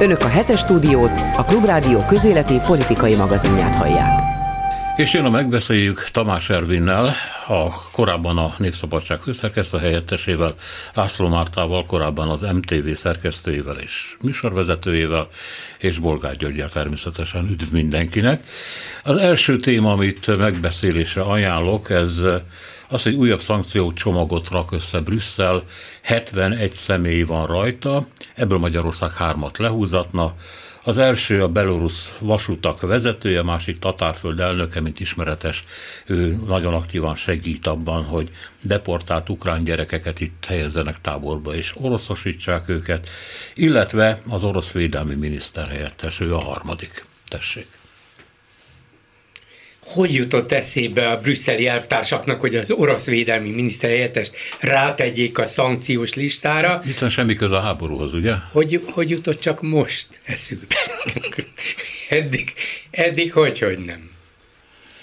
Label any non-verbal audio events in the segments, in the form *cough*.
Önök a hetes stúdiót, a Klubrádió közéleti politikai magazinját hallják. És jön a megbeszéljük Tamás Ervinnel, a korábban a Népszabadság főszerkesztő helyettesével, László Mártával, korábban az MTV szerkesztőjével és műsorvezetőjével, és Bolgár Györgyel természetesen üdv mindenkinek. Az első téma, amit megbeszélésre ajánlok, ez az, hogy újabb csomagot rak össze Brüsszel, 71 személy van rajta, ebből Magyarország hármat lehúzatna, az első a belorusz vasutak vezetője, a másik Tatárföld elnöke, mint ismeretes, ő nagyon aktívan segít abban, hogy deportált ukrán gyerekeket itt helyezzenek táborba és oroszosítsák őket, illetve az orosz védelmi miniszter helyettes, ő a harmadik. Tessék hogy jutott eszébe a brüsszeli elvtársaknak, hogy az orosz védelmi miniszter helyettest rátegyék a szankciós listára. Hiszen semmi köze a háborúhoz, ugye? Hogy, hogy jutott csak most eszükbe? *laughs* eddig, eddig hogy, hogy nem.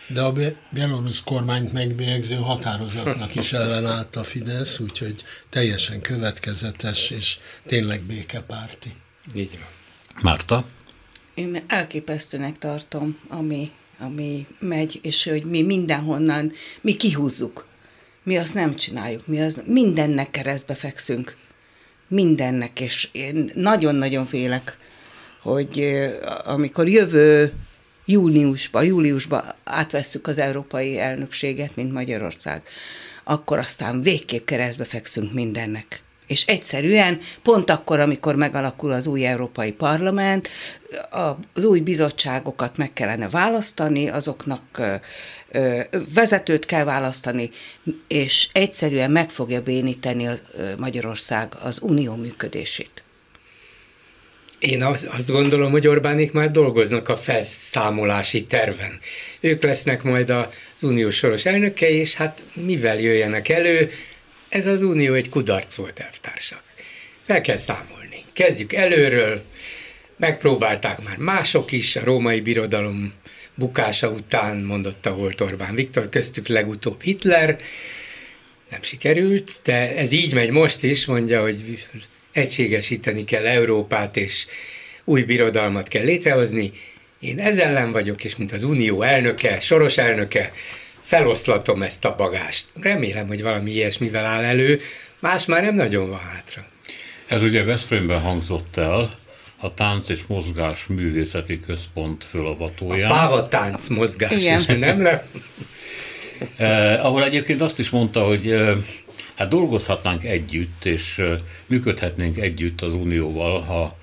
De a belorusz kormányt megbélyegző határozatnak is ellenállt a Fidesz, úgyhogy teljesen következetes és tényleg békepárti. Így van. Márta? Én elképesztőnek tartom, ami ami megy, és hogy mi mindenhonnan, mi kihúzzuk. Mi azt nem csináljuk, mi az mindennek keresztbe fekszünk. Mindennek, és én nagyon-nagyon félek, hogy amikor jövő júniusban, júliusban átvesszük az európai elnökséget, mint Magyarország, akkor aztán végképp keresztbe fekszünk mindennek és egyszerűen pont akkor, amikor megalakul az új Európai Parlament, az új bizottságokat meg kellene választani, azoknak vezetőt kell választani, és egyszerűen meg fogja béníteni a Magyarország az unió működését. Én azt gondolom, hogy Orbánik már dolgoznak a felszámolási terven. Ők lesznek majd az uniós soros elnöke, és hát mivel jöjjenek elő, ez az unió egy kudarc volt, elvtársak. Fel kell számolni. Kezdjük előről, megpróbálták már mások is, a római birodalom bukása után mondotta volt Orbán Viktor, köztük legutóbb Hitler, nem sikerült, de ez így megy most is, mondja, hogy egységesíteni kell Európát, és új birodalmat kell létrehozni. Én ezzel ellen vagyok, és mint az Unió elnöke, soros elnöke, feloszlatom ezt a bagást. Remélem, hogy valami ilyesmivel áll elő, más már nem nagyon van hátra. Ez ugye Veszprémben hangzott el, a Tánc és Mozgás Művészeti Központ fölavatóján. A Páva Tánc Mozgás, Igen. és nem le? *laughs* eh, ahol egyébként azt is mondta, hogy eh, hát dolgozhatnánk együtt, és eh, működhetnénk együtt az Unióval, ha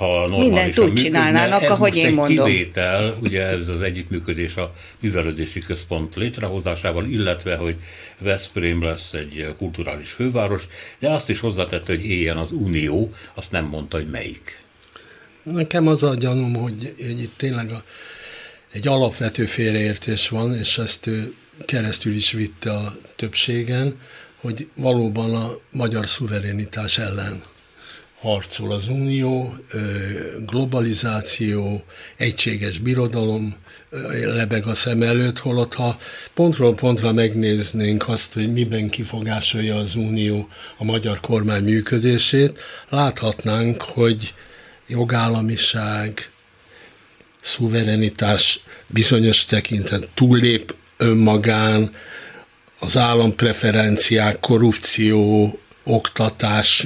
ha Mindent úgy csinálnának, ez ahogy én mondom. kivétel, ugye ez az együttműködés a művelődési központ létrehozásával, illetve, hogy Veszprém lesz egy kulturális főváros, de azt is hozzátette, hogy éljen az Unió, azt nem mondta, hogy melyik. Nekem az a gyanúm, hogy, hogy itt tényleg a, egy alapvető félreértés van, és ezt ő keresztül is vitte a többségen, hogy valóban a magyar szuverenitás ellen harcol az Unió, globalizáció, egységes birodalom lebeg a szem előtt, holott ha pontról pontra megnéznénk azt, hogy miben kifogásolja az Unió a magyar kormány működését, láthatnánk, hogy jogállamiság, szuverenitás bizonyos tekintet túllép önmagán, az állampreferenciák, korrupció, oktatás,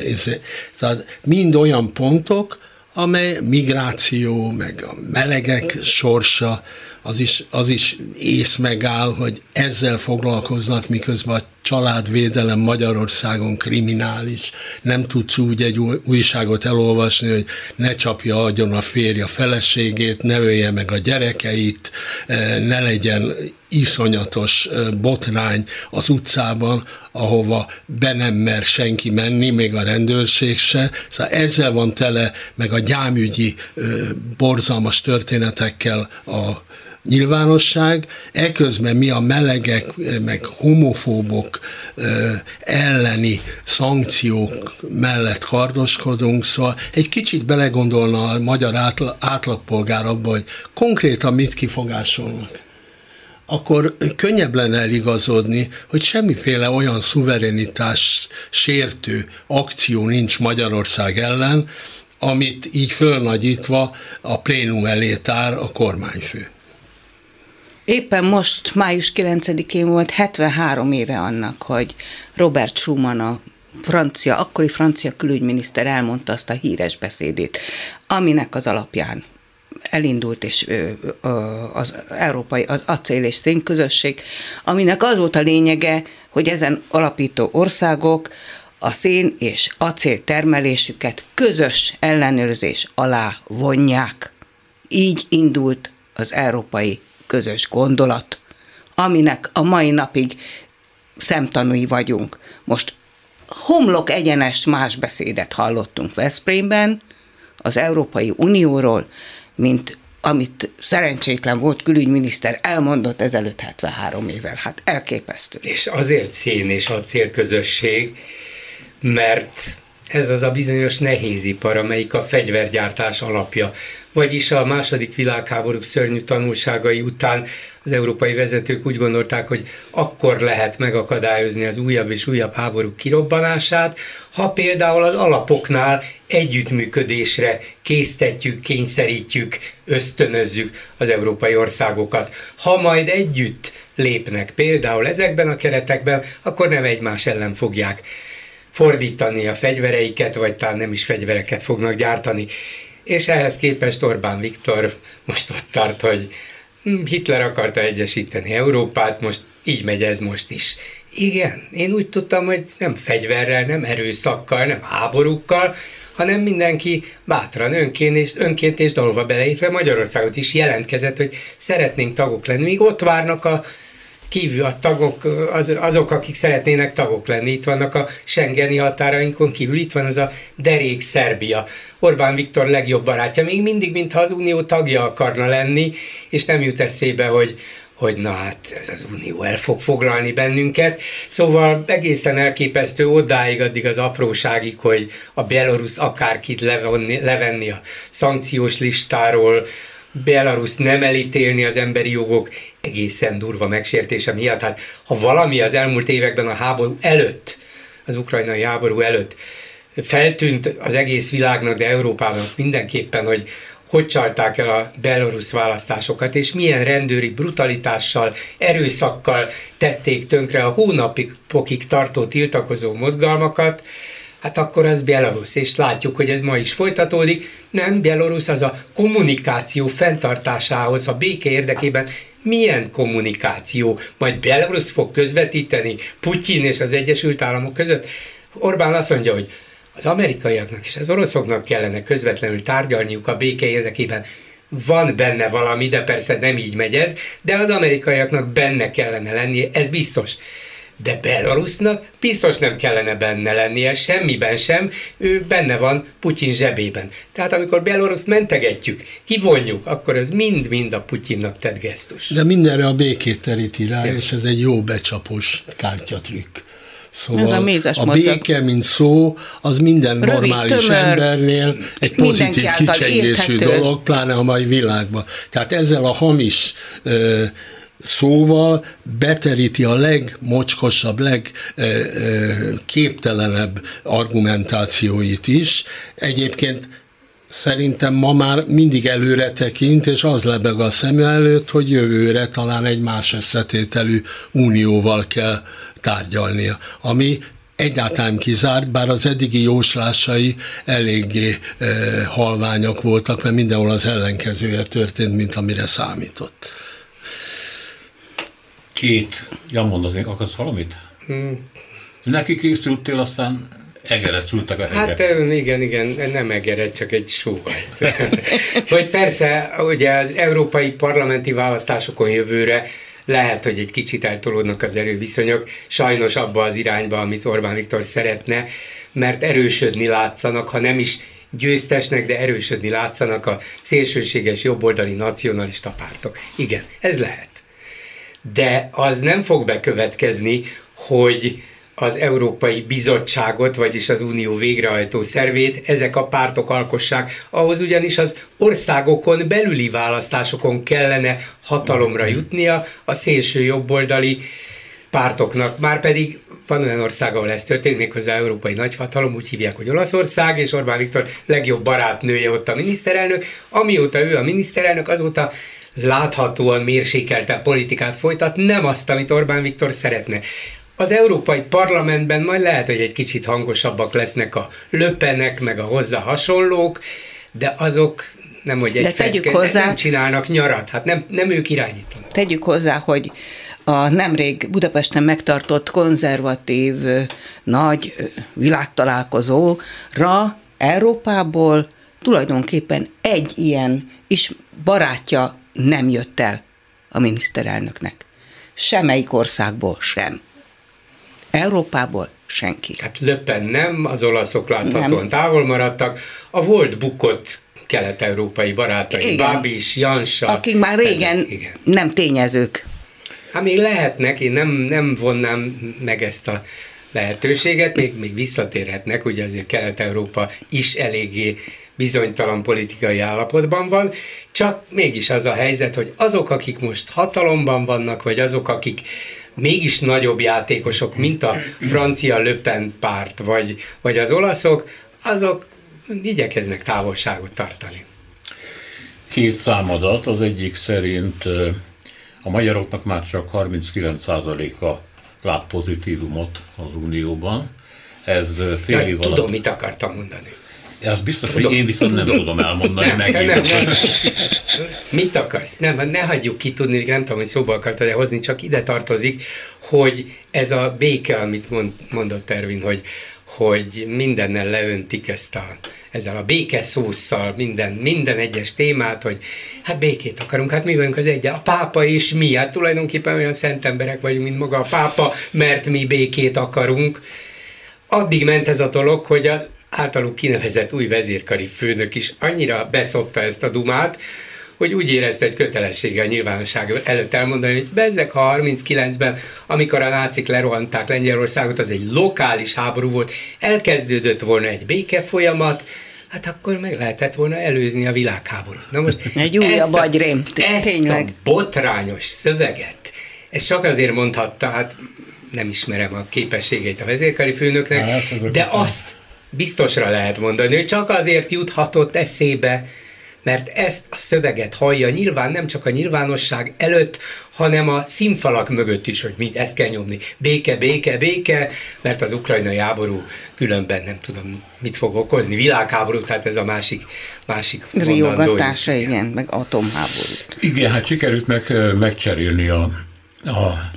tehát mind olyan pontok, amely migráció, meg a melegek sorsa, az is, az is ész megáll, hogy ezzel foglalkoznak, miközben a családvédelem Magyarországon kriminális. Nem tudsz úgy egy újságot elolvasni, hogy ne csapja agyon a férje a feleségét, ne ölje meg a gyerekeit, eh, ne legyen iszonyatos eh, botrány az utcában, ahova be nem mer senki menni, még a rendőrség se. Szóval ezzel van tele, meg a gyámügyi eh, borzalmas történetekkel a nyilvánosság, eközben mi a melegek, meg homofóbok elleni szankciók mellett kardoskodunk, szóval egy kicsit belegondolna a magyar átlagpolgár abba, hogy konkrétan mit kifogásolnak akkor könnyebb lenne eligazodni, hogy semmiféle olyan szuverenitás sértő akció nincs Magyarország ellen, amit így fölnagyítva a plénum elé tár a kormányfő. Éppen most, május 9-én volt 73 éve annak, hogy Robert Schumann a francia, akkori francia külügyminiszter elmondta azt a híres beszédét, aminek az alapján elindult és az európai, az acél és szénközösség, aminek az volt a lényege, hogy ezen alapító országok a szén és acél termelésüket közös ellenőrzés alá vonják. Így indult az európai közös gondolat, aminek a mai napig szemtanúi vagyunk. Most homlok egyenes más beszédet hallottunk Veszprémben az Európai Unióról, mint amit szerencsétlen volt külügyminiszter elmondott ezelőtt 73 évvel. Hát elképesztő. És azért szén és acélközösség, mert ez az a bizonyos nehézipar, amelyik a fegyvergyártás alapja. Vagyis a második világháború szörnyű tanulságai után az európai vezetők úgy gondolták, hogy akkor lehet megakadályozni az újabb és újabb háborúk kirobbanását, ha például az alapoknál együttműködésre késztetjük, kényszerítjük, ösztönözzük az európai országokat. Ha majd együtt lépnek például ezekben a keretekben, akkor nem egymás ellen fogják fordítani a fegyvereiket, vagy talán nem is fegyvereket fognak gyártani. És ehhez képest Orbán Viktor most ott tart, hogy Hitler akarta egyesíteni Európát, most így megy ez most is. Igen, én úgy tudtam, hogy nem fegyverrel, nem erőszakkal, nem háborúkkal, hanem mindenki bátran önként és, önként és dalva beleítve Magyarországot is jelentkezett, hogy szeretnénk tagok lenni. Míg ott várnak a kívül a tagok, az, azok, akik szeretnének tagok lenni. Itt vannak a Schengeni határainkon kívül, itt van az a derék Szerbia. Orbán Viktor legjobb barátja, még mindig, mintha az Unió tagja akarna lenni, és nem jut eszébe, hogy, hogy na hát ez az unió el fog foglalni bennünket. Szóval egészen elképesztő odáig, addig az apróságig, hogy a Belarus akárkit levenni, levenni a szankciós listáról, Belarus nem elítélni az emberi jogok egészen durva megsértése miatt. Hát ha valami az elmúlt években a háború előtt, az ukrajnai háború előtt feltűnt az egész világnak, de Európának mindenképpen, hogy hogy csalták el a belorusz választásokat, és milyen rendőri brutalitással, erőszakkal tették tönkre a hónapig pokig tartó tiltakozó mozgalmakat, hát akkor az Belarus, és látjuk, hogy ez ma is folytatódik. Nem, Belarus az a kommunikáció fenntartásához, a béke érdekében milyen kommunikáció? Majd Belarus fog közvetíteni Putyin és az Egyesült Államok között? Orbán azt mondja, hogy az amerikaiaknak és az oroszoknak kellene közvetlenül tárgyalniuk a béke érdekében. Van benne valami, de persze nem így megy ez, de az amerikaiaknak benne kellene lennie, ez biztos de Belarusnak biztos nem kellene benne lennie, semmiben sem, ő benne van Putyin zsebében. Tehát amikor Belaruszt mentegetjük, kivonjuk, akkor ez mind-mind a Putyinnak tett gesztus. De mindenre a békét teríti rá, ja. és ez egy jó becsapós kártyatrükk. Szóval a, a béke, mint szó, az minden Rövid, normális tömör, embernél egy pozitív kicsengésű dolog, pláne a mai világban. Tehát ezzel a hamis szóval beteríti a legmocskosabb, legképtelenebb argumentációit is. Egyébként szerintem ma már mindig előre tekint, és az lebeg a szem előtt, hogy jövőre talán egy más összetételű unióval kell tárgyalnia, ami egyáltalán kizárt, bár az eddigi jóslásai eléggé e, halványak voltak, mert mindenhol az ellenkezője történt, mint amire számított két, ja mondozni, akarsz valamit? Hmm. Neki készültél, aztán egeret szültek a hegyek. Hát igen, igen, nem egeret, csak egy sóhajt. *laughs* hogy persze, ugye az európai parlamenti választásokon jövőre lehet, hogy egy kicsit eltolódnak az erőviszonyok, sajnos abba az irányba, amit Orbán Viktor szeretne, mert erősödni látszanak, ha nem is győztesnek, de erősödni látszanak a szélsőséges jobboldali nacionalista pártok. Igen, ez lehet de az nem fog bekövetkezni, hogy az Európai Bizottságot, vagyis az Unió végrehajtó szervét ezek a pártok alkossák. Ahhoz ugyanis az országokon belüli választásokon kellene hatalomra jutnia a szélső jobboldali pártoknak, már pedig van olyan ország, ahol ez történik, méghozzá európai nagyhatalom, úgy hívják, hogy Olaszország, és Orbán Viktor legjobb barátnője ott a miniszterelnök. Amióta ő a miniszterelnök, azóta láthatóan mérsékelte politikát folytat, nem azt, amit Orbán Viktor szeretne. Az Európai Parlamentben majd lehet, hogy egy kicsit hangosabbak lesznek a löpenek, meg a hozzá hasonlók, de azok nem, hogy egy fecske, hozzá, nem csinálnak nyarat, hát nem, nem ők irányítanak. Tegyük hozzá, hogy a nemrég Budapesten megtartott konzervatív nagy világtalálkozóra Európából tulajdonképpen egy ilyen is barátja nem jött el a miniszterelnöknek. Semmelyik országból sem. Európából senki. Hát Löppen nem, az olaszok láthatóan nem. távol maradtak. A volt bukott kelet-európai barátai, igen. Babis, Jansa. Akik már régen ezek, igen. nem tényezők. Hát még lehetnek, én nem, nem vonnám meg ezt a lehetőséget, még, még visszatérhetnek, ugye azért Kelet-Európa is eléggé bizonytalan politikai állapotban van, csak mégis az a helyzet, hogy azok, akik most hatalomban vannak, vagy azok, akik mégis nagyobb játékosok, mint a francia Löpen párt, vagy, vagy az olaszok, azok igyekeznek távolságot tartani. Két számadat, az egyik szerint a magyaroknak már csak 39%-a lát pozitívumot az Unióban. Ez fél ja, év alatt... Tudom, mit akartam mondani. Ez biztos, tudom, hogy én viszont tudom. nem tudom elmondani nem, megint. Nem, nem, nem. Mit akarsz? Nem, ne hagyjuk ki tudni, nem tudom, hogy szóba akartad hozni, csak ide tartozik, hogy ez a béke, amit mond, mondott Ervin, hogy, hogy mindennel leöntik ezt a, ezzel a békeszósszal minden, minden egyes témát, hogy hát békét akarunk, hát mi vagyunk az egy, a pápa és mi, hát tulajdonképpen olyan szent emberek vagyunk, mint maga a pápa, mert mi békét akarunk. Addig ment ez a dolog, hogy az általuk kinevezett új vezérkari főnök is annyira beszopta ezt a dumát, hogy úgy érezte, hogy kötelessége a nyilvánosság előtt elmondani, hogy bezzek, ha 39-ben, amikor a nácik lerohanták Lengyelországot, az egy lokális háború volt, elkezdődött volna egy béke folyamat, hát akkor meg lehetett volna előzni a világháborút. Na most *laughs* egy újabb agyrém, ezt tényleg. a botrányos szöveget, ezt csak azért mondhatta, hát nem ismerem a képességeit a vezérkari főnöknek, hát, de azt biztosra lehet mondani, hogy csak azért juthatott eszébe, mert ezt a szöveget hallja nyilván nem csak a nyilvánosság előtt, hanem a színfalak mögött is, hogy mit ezt kell nyomni. Béke, béke, béke, mert az ukrajnai háború különben nem tudom, mit fog okozni. Világháború, tehát ez a másik, másik Riogatása, igen, igen, meg atomháború. Igen, hát sikerült meg, megcserélni a, a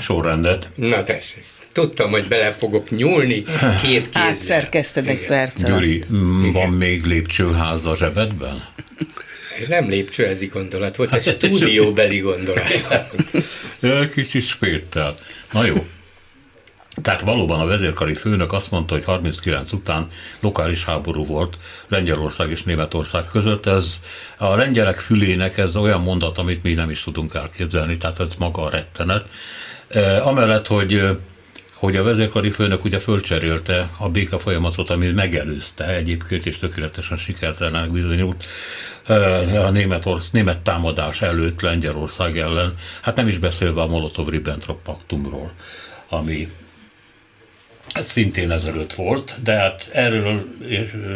sorrendet. Na tessék. Tudtam, hogy bele fogok nyúlni két kézzel. Átszerkezted egy perc Gyuri, van még lépcsőház a zsebedben? Ez nem lépcsőházi gondolat volt, ez hát, stúdióbeli gondolat. *laughs* Kicsit spértel. Na jó. Tehát valóban a vezérkari főnök azt mondta, hogy 39 után lokális háború volt Lengyelország és Németország között. Ez a lengyelek fülének ez olyan mondat, amit mi nem is tudunk elképzelni, tehát ez maga a rettenet. Amellett, hogy hogy a vezérkari főnök ugye fölcserélte a béka folyamatot, ami megelőzte egyébként, és tökéletesen sikertelenek bizonyult a német, orsz, német támadás előtt Lengyelország ellen, hát nem is beszélve a Molotov-Ribbentrop paktumról, ami hát szintén ezelőtt volt, de hát erről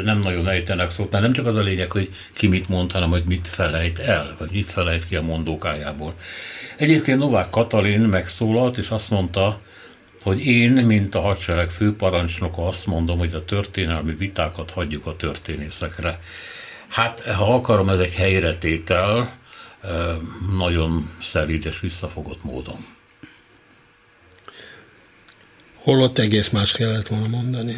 nem nagyon ejtenek szót, mert nem csak az a lényeg, hogy ki mit mond, hanem hogy mit felejt el, vagy mit felejt ki a mondókájából. Egyébként Novák Katalin megszólalt, és azt mondta, hogy én, mint a hadsereg főparancsnoka azt mondom, hogy a történelmi vitákat hagyjuk a történészekre. Hát, ha akarom, ez egy helyretétel, nagyon szelíd és visszafogott módon. Holott egész más kellett volna mondani.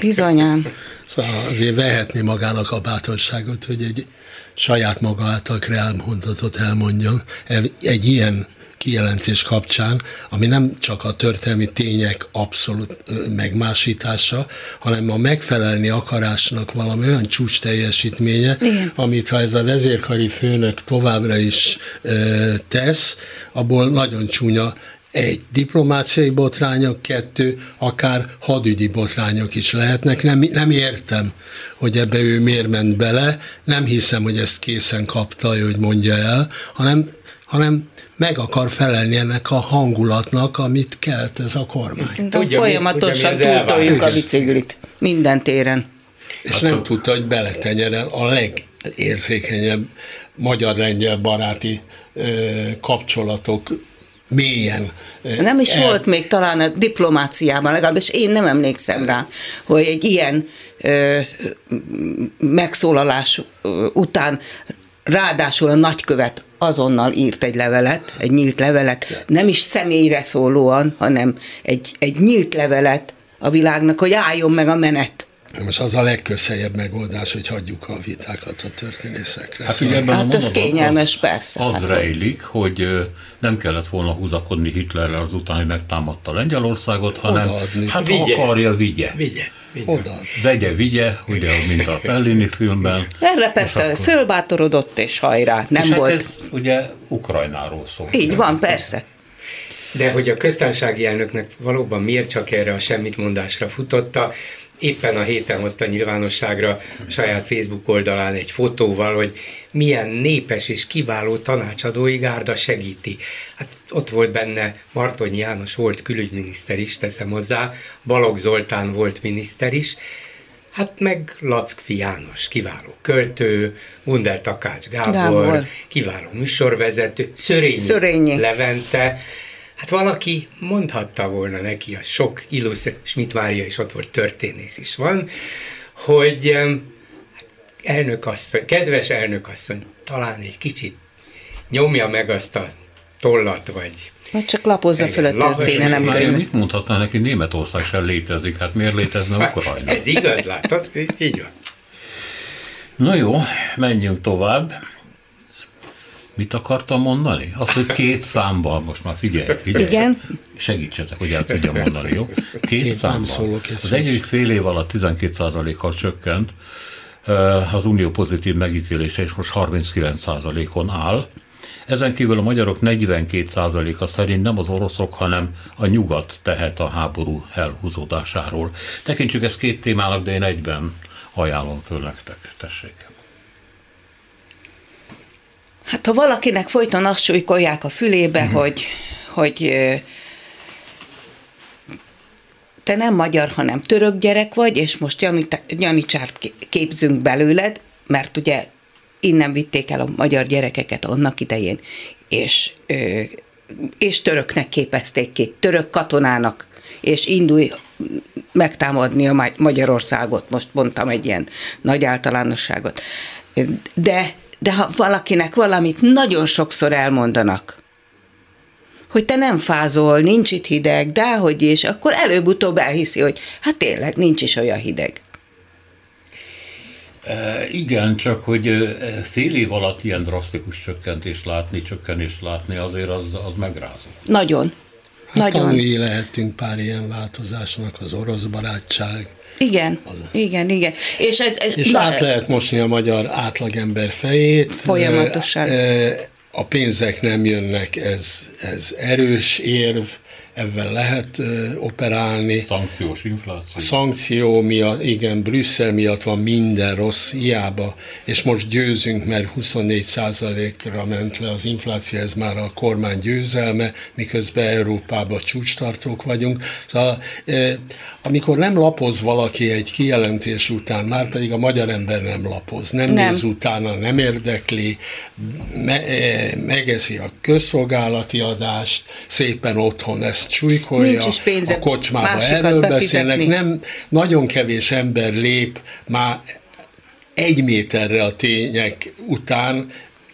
Bizonyán. Szóval azért vehetni magának a bátorságot, hogy egy saját maga által elmondatot elmondjon. Egy ilyen kijelentés kapcsán, ami nem csak a történelmi tények abszolút megmásítása, hanem a megfelelni akarásnak valami olyan csúcs teljesítménye, Igen. amit ha ez a vezérkari főnök továbbra is ö, tesz, abból nagyon csúnya egy diplomáciai botrányok, kettő, akár hadügyi botrányok is lehetnek. Nem, nem értem, hogy ebbe ő miért ment bele, nem hiszem, hogy ezt készen kapta, hogy mondja el, hanem hanem meg akar felelni ennek a hangulatnak, amit kelt ez a kormány. Tudja, folyamatosan túltoljuk a biciklit minden téren. És hát nem tudta, hogy beletenyere a legérzékenyebb magyar-lengyel baráti ö, kapcsolatok mélyen. Nem is el... volt még talán a diplomáciában, legalábbis én nem emlékszem rá, hogy egy ilyen ö, megszólalás után ráadásul a nagykövet azonnal írt egy levelet, egy nyílt levelet, nem is személyre szólóan, hanem egy, egy nyílt levelet a világnak, hogy álljon meg a menet. Most az a legközelebb megoldás, hogy hagyjuk a vitákat a történészekre. Hát, ugye ebben hát ez kényelmes, az, persze. Az hát. rejlik, hogy nem kellett volna húzakodni Hitlerrel azután, hogy megtámadta Lengyelországot, hanem Odaadni. hát vigye. akarja, vigye. Vigye. Oda. Vegye, vigye, ugye, mint a Fellini filmben. Erre persze akkor... fölbátorodott, és hajrá, nem és hát volt. Hát ez ugye Ukrajnáról szól. Így van, persze. De hogy a köztársasági elnöknek valóban miért csak erre a semmitmondásra futotta, éppen a héten hozta nyilvánosságra a saját Facebook oldalán egy fotóval, hogy milyen népes és kiváló tanácsadói gárda segíti. Hát ott volt benne Martonyi János volt külügyminiszter is, teszem hozzá, Balogh Zoltán volt miniszter is, Hát meg Lackfi János, kiváló költő, Gundel Takács Gábor, Gábor. kiváló műsorvezető, Szörényi, Szörényi. Levente, Hát valaki mondhatta volna neki, a sok illusz, Schmidt Mária is ott volt, történész is van, hogy elnökasszony, kedves elnökasszony, talán egy kicsit nyomja meg azt a tollat, vagy... Vagy csak lapozza fel a történelem Már mit mondhatná neki, Németország sem létezik, hát miért létezne hát, Ukrajna? Ez igaz, látod? Így van. Na jó, menjünk tovább. Mit akartam mondani? Az, hogy két számban, most már figyelj, figyelj. Igen. Segítsetek, hogy el tudjam mondani, jó? Két Én számban. Szólok, az egyedik fél év alatt 12%-kal csökkent az unió pozitív megítélése, és most 39%-on áll. Ezen kívül a magyarok 42%-a szerint nem az oroszok, hanem a nyugat tehet a háború elhúzódásáról. Tekintsük ezt két témának, de én egyben ajánlom föl nektek. Tessék. Hát ha valakinek folyton azt súlykolják a fülébe, uh-huh. hogy, hogy te nem magyar, hanem török gyerek vagy, és most Janicsárt képzünk belőled, mert ugye innen vitték el a magyar gyerekeket annak idején, és, és töröknek képezték ki, török katonának, és indulj megtámadni a Magyarországot, most mondtam egy ilyen nagy általánosságot. De de ha valakinek valamit nagyon sokszor elmondanak, hogy te nem fázol, nincs itt hideg, de hogy is, akkor előbb-utóbb elhiszi, hogy hát tényleg nincs is olyan hideg. E, igen, csak hogy e, fél év alatt ilyen drasztikus csökkentést látni, csökkenést látni, azért az, az megrázó. Nagyon. Hát Nagyon. tanulni lehetünk pár ilyen változásnak, az orosz barátság, igen, az. igen, igen. És, ez, ez, és na, át lehet mosni a magyar átlagember fejét. Folyamatosan. A pénzek nem jönnek, ez, ez erős érv, ebben lehet operálni. Szankciós infláció. A szankció miatt, igen, Brüsszel miatt van minden rossz, hiába, és most győzünk, mert 24 ra ment le az infláció, ez már a kormány győzelme, miközben Európában csúcstartók vagyunk. Szóval, amikor nem lapoz valaki egy kijelentés után, már pedig a magyar ember nem lapoz, nem, nem. néz utána, nem érdekli, me, megeszi a közszolgálati adást, szépen otthon ezt ezt súlykolja, a kocsmába erről beszélnek, nem, nagyon kevés ember lép már egy méterre a tények után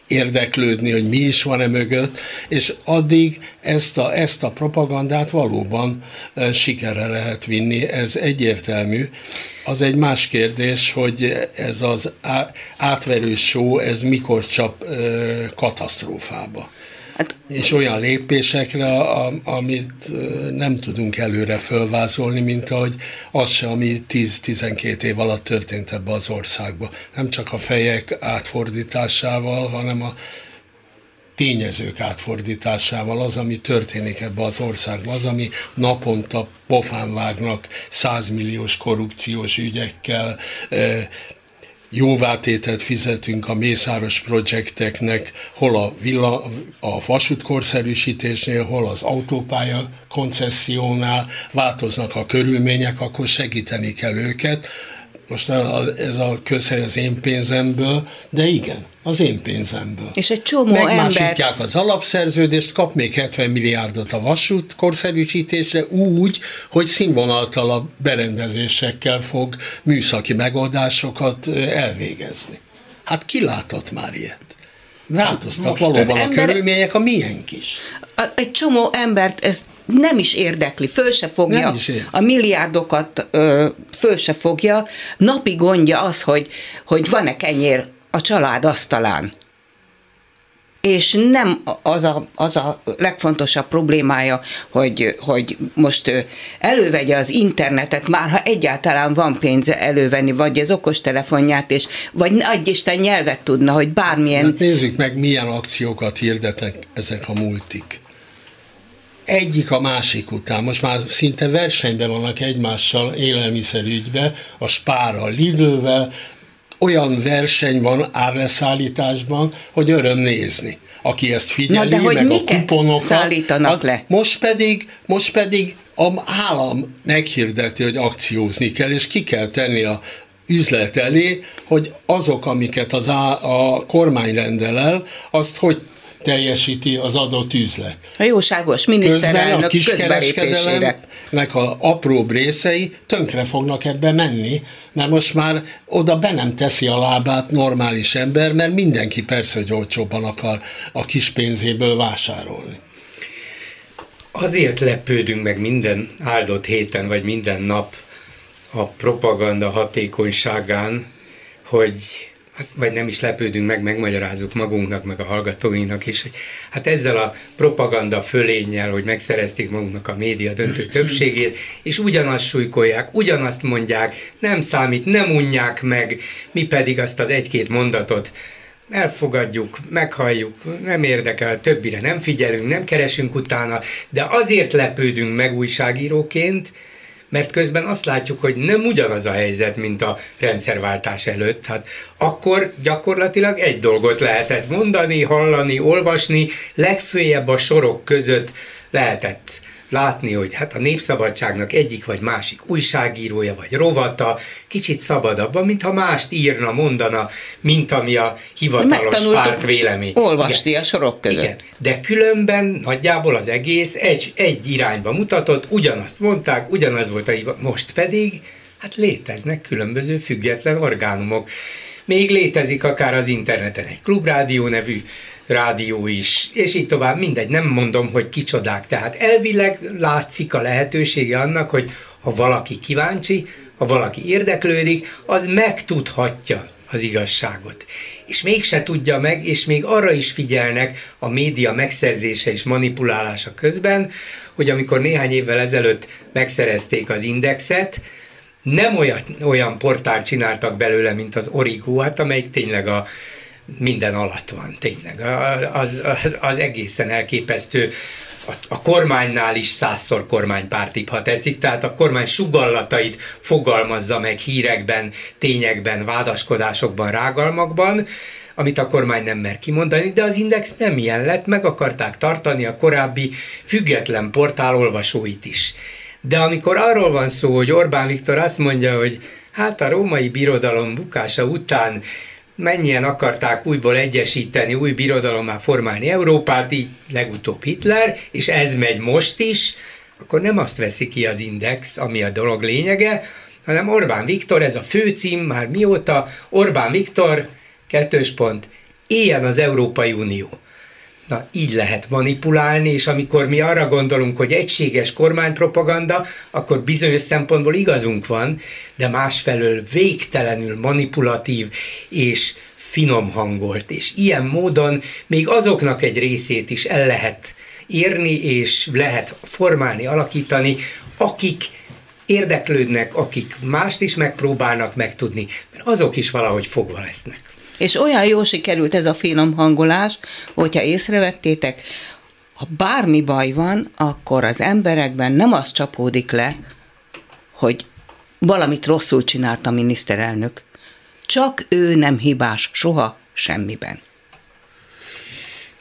érdeklődni, hogy mi is van-e mögött, és addig ezt a, ezt a propagandát valóban e, sikerre lehet vinni, ez egyértelmű. Az egy más kérdés, hogy ez az átverős show, ez mikor csap e, katasztrófába. Hát, és olyan lépésekre, amit nem tudunk előre fölvázolni, mint ahogy az se, ami 10-12 év alatt történt ebbe az országba. Nem csak a fejek átfordításával, hanem a tényezők átfordításával, az, ami történik ebbe az országban, az, ami naponta pofán vágnak százmilliós korrupciós ügyekkel, jóvátétet fizetünk a Mészáros projekteknek, hol a, villa, a vasútkorszerűsítésnél, hol az autópálya koncessziónál, változnak a körülmények, akkor segíteni kell őket. Most ez a közhely az én pénzemből, de igen, az én pénzemből. És egy csomó Megmásítják ember... az alapszerződést, kap még 70 milliárdot a vasút korszerűsítésre úgy, hogy színvonaltalabb berendezésekkel fog műszaki megoldásokat elvégezni. Hát ki látott már ilyet? Változtak Most valóban a ember... körülmények, a miénk is. Egy csomó embert ez nem is érdekli, föl se fogja a milliárdokat, ö, föl se fogja. Napi gondja az, hogy, hogy van-e kenyér a család asztalán. És nem az a, az a legfontosabb problémája, hogy, hogy most elővegye az internetet, már ha egyáltalán van pénze elővenni, vagy az okostelefonját, és vagy adj Isten nyelvet tudna, hogy bármilyen... Hát nézzük meg, milyen akciókat hirdetek ezek a multik. Egyik a másik után, most már szinte versenyben vannak egymással élelmiszerügybe, a Spár a Lidlvel, olyan verseny van árleszállításban, hogy öröm nézni aki ezt figyeli, Na de hogy meg miket a kuponokat. szállítanak az, le? Most pedig, most pedig a állam meghirdeti, hogy akciózni kell, és ki kell tenni a üzlet elé, hogy azok, amiket az á, a kormány rendel el, azt hogy teljesíti az adott üzlet. A jóságos miniszterelnök Közben a kiskereskedelemnek a apró részei tönkre fognak ebbe menni, mert most már oda be nem teszi a lábát normális ember, mert mindenki persze, hogy olcsóbban akar a kis pénzéből vásárolni. Azért lepődünk meg minden áldott héten, vagy minden nap a propaganda hatékonyságán, hogy hát vagy nem is lepődünk meg, megmagyarázzuk magunknak, meg a hallgatóinak is, hogy hát ezzel a propaganda fölénnyel, hogy megszerezték magunknak a média döntő többségét, és ugyanazt súlykolják, ugyanazt mondják, nem számít, nem unják meg, mi pedig azt az egy-két mondatot elfogadjuk, meghalljuk, nem érdekel, többire nem figyelünk, nem keresünk utána, de azért lepődünk meg újságíróként, mert közben azt látjuk, hogy nem ugyanaz a helyzet, mint a rendszerváltás előtt. Hát akkor gyakorlatilag egy dolgot lehetett mondani, hallani, olvasni, legfőjebb a sorok között lehetett látni, hogy hát a Népszabadságnak egyik vagy másik újságírója vagy rovata kicsit szabadabban, mintha mást írna, mondana, mint ami a hivatalos párt vélemény. Olvasni Igen. a sorok között. Igen, de különben nagyjából az egész egy, egy irányba mutatott, ugyanazt mondták, ugyanaz volt a most pedig hát léteznek különböző független orgánumok. Még létezik akár az interneten egy klubrádió nevű rádió is, és így tovább, mindegy, nem mondom, hogy kicsodák. Tehát elvileg látszik a lehetősége annak, hogy ha valaki kíváncsi, ha valaki érdeklődik, az megtudhatja az igazságot. És mégse tudja meg, és még arra is figyelnek a média megszerzése és manipulálása közben, hogy amikor néhány évvel ezelőtt megszerezték az indexet, nem olyan, olyan portált csináltak belőle, mint az Origo, hát amelyik tényleg a minden alatt van, tényleg. Az, az, az egészen elképesztő. A, a kormánynál is százszor kormánypártibb, ha tetszik, tehát a kormány sugallatait fogalmazza meg hírekben, tényekben, vádaskodásokban, rágalmakban, amit a kormány nem mer kimondani, de az Index nem ilyen lett, meg akarták tartani a korábbi független portál olvasóit is. De amikor arról van szó, hogy Orbán Viktor azt mondja, hogy hát a római birodalom bukása után mennyien akarták újból egyesíteni, új birodalommá formálni Európát, így legutóbb Hitler, és ez megy most is, akkor nem azt veszi ki az Index, ami a dolog lényege, hanem Orbán Viktor, ez a főcím már mióta, Orbán Viktor, kettős pont, éljen az Európai Unió. Na, így lehet manipulálni, és amikor mi arra gondolunk, hogy egységes kormánypropaganda, akkor bizonyos szempontból igazunk van, de másfelől végtelenül manipulatív és finom hangolt, és ilyen módon még azoknak egy részét is el lehet érni, és lehet formálni, alakítani, akik érdeklődnek, akik mást is megpróbálnak megtudni, mert azok is valahogy fogva lesznek. És olyan jó sikerült ez a finom hangolás, hogyha észrevettétek, ha bármi baj van, akkor az emberekben nem az csapódik le, hogy valamit rosszul csinált a miniszterelnök, Csak ő nem hibás soha semmiben.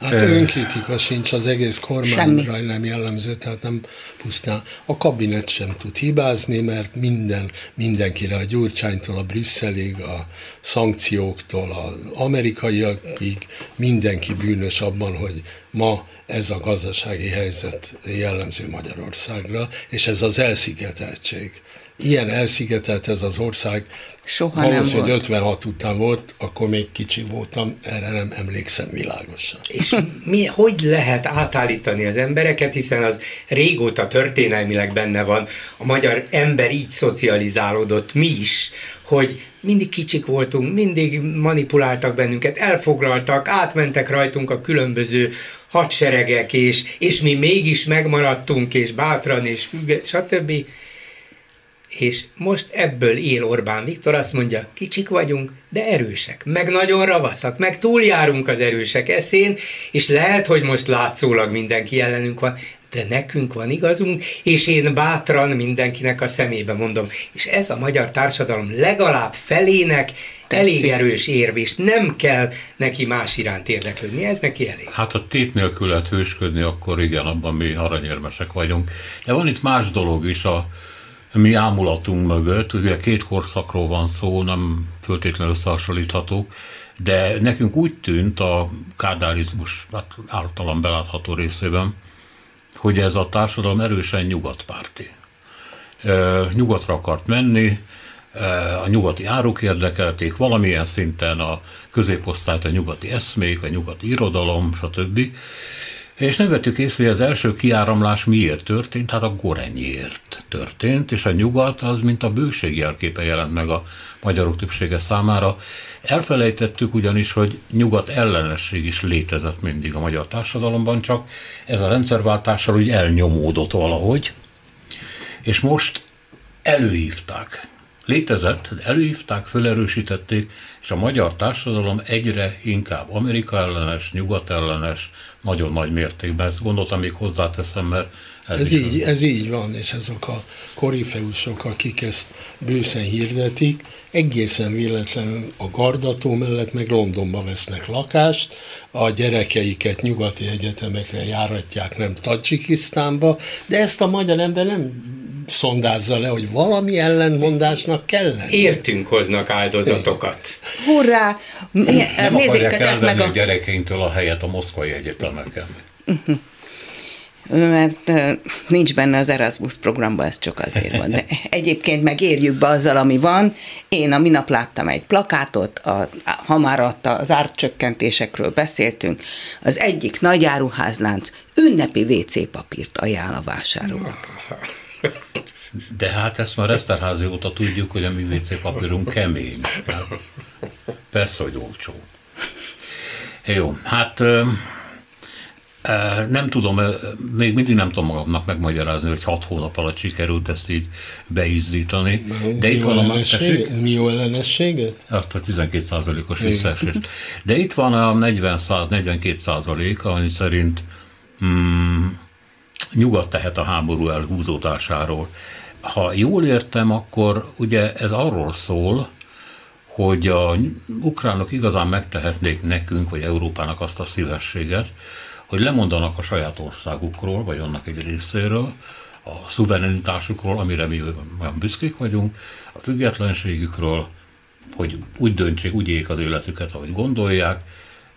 Hát önkritika sincs az egész kormányra nem jellemző, tehát nem pusztán. A kabinet sem tud hibázni, mert minden, mindenkire, a Gyurcsánytól a Brüsszelig, a szankcióktól, az amerikaiakig mindenki bűnös abban, hogy ma ez a gazdasági helyzet jellemző Magyarországra, és ez az elszigeteltség. Ilyen elszigetelt ez az ország, Soha nem Valószínű, hogy volt. 56 után volt, akkor még kicsi voltam, erre nem emlékszem világosan. És mi, hogy lehet átállítani az embereket, hiszen az régóta történelmileg benne van, a magyar ember így szocializálódott, mi is, hogy mindig kicsik voltunk, mindig manipuláltak bennünket, elfoglaltak, átmentek rajtunk a különböző hadseregek, és, és mi mégis megmaradtunk, és bátran, és függet, stb. És most ebből él Orbán Viktor, azt mondja, kicsik vagyunk, de erősek, meg nagyon ravaszak, meg túljárunk az erősek eszén, és lehet, hogy most látszólag mindenki ellenünk van, de nekünk van igazunk, és én bátran mindenkinek a szemébe mondom. És ez a magyar társadalom legalább felének elég Tetszik. erős érv, és nem kell neki más iránt érdeklődni, ez neki elég. Hát a tét nélkül lehet hősködni, akkor igen, abban mi aranyérmesek vagyunk. De van itt más dolog is a mi ámulatunk mögött, ugye két korszakról van szó, nem föltétlenül összehasonlíthatók, de nekünk úgy tűnt a kádárizmus hát általam belátható részében, hogy ez a társadalom erősen nyugatpárti. Ö, Nyugatra akart menni, a nyugati áruk érdekelték, valamilyen szinten a középosztályt, a nyugati eszmék, a nyugati irodalom, stb. És nem vettük észre, hogy az első kiáramlás miért történt, hát a gorenyért történt, és a nyugat az, mint a bőség jelképe jelent meg a magyarok többsége számára. Elfelejtettük ugyanis, hogy nyugat ellenesség is létezett mindig a magyar társadalomban, csak ez a rendszerváltással úgy elnyomódott valahogy, és most előhívták. Létezett, előhívták, felerősítették, és a magyar társadalom egyre inkább Amerika ellenes, nyugat ellenes, nagyon nagy mértékben. Ezt gondoltam, még hozzáteszem, mert ez, Ez így, ez így van, és azok a korifeusok, akik ezt bőszen hirdetik, egészen véletlenül a Gardató mellett meg Londonba vesznek lakást, a gyerekeiket nyugati egyetemekre járatják, nem Tadzsikisztánba, de ezt a magyar ember nem szondázza le, hogy valami ellentmondásnak kell lenni. Értünk hoznak áldozatokat. Hurrá! nem akarják Nézzétek meg elvenni a... a... a gyerekeinktől a helyet a moszkvai egyetemeken. mert ö, nincs benne az Erasmus programban, ez csak azért van. De egyébként megérjük be azzal, ami van. Én a minap láttam egy plakátot, a, ha már az árcsökkentésekről beszéltünk, az egyik nagy áruházlánc ünnepi WC papírt ajánl a vásárolók. De hát ezt már Eszterházi óta tudjuk, hogy a mi WC papírunk kemény. Hát, persze, hogy olcsó. Jó, hát nem tudom, még mindig nem tudom magamnak megmagyarázni, hogy hat hónap alatt sikerült ezt így beizzítani. De itt van a? Mi jó ellenességet? azt a 12%-os visszaesést. De itt van a 40-42 százalék, ami szerint mm, nyugat tehet a háború elhúzódásáról. Ha jól értem, akkor ugye ez arról szól, hogy a ukránok igazán megtehetnék nekünk, vagy Európának azt a szívességet, hogy lemondanak a saját országukról, vagy annak egy részéről, a szuverenitásukról, amire mi olyan büszkék vagyunk, a függetlenségükről, hogy úgy döntsék, úgy éljék az életüket, ahogy gondolják,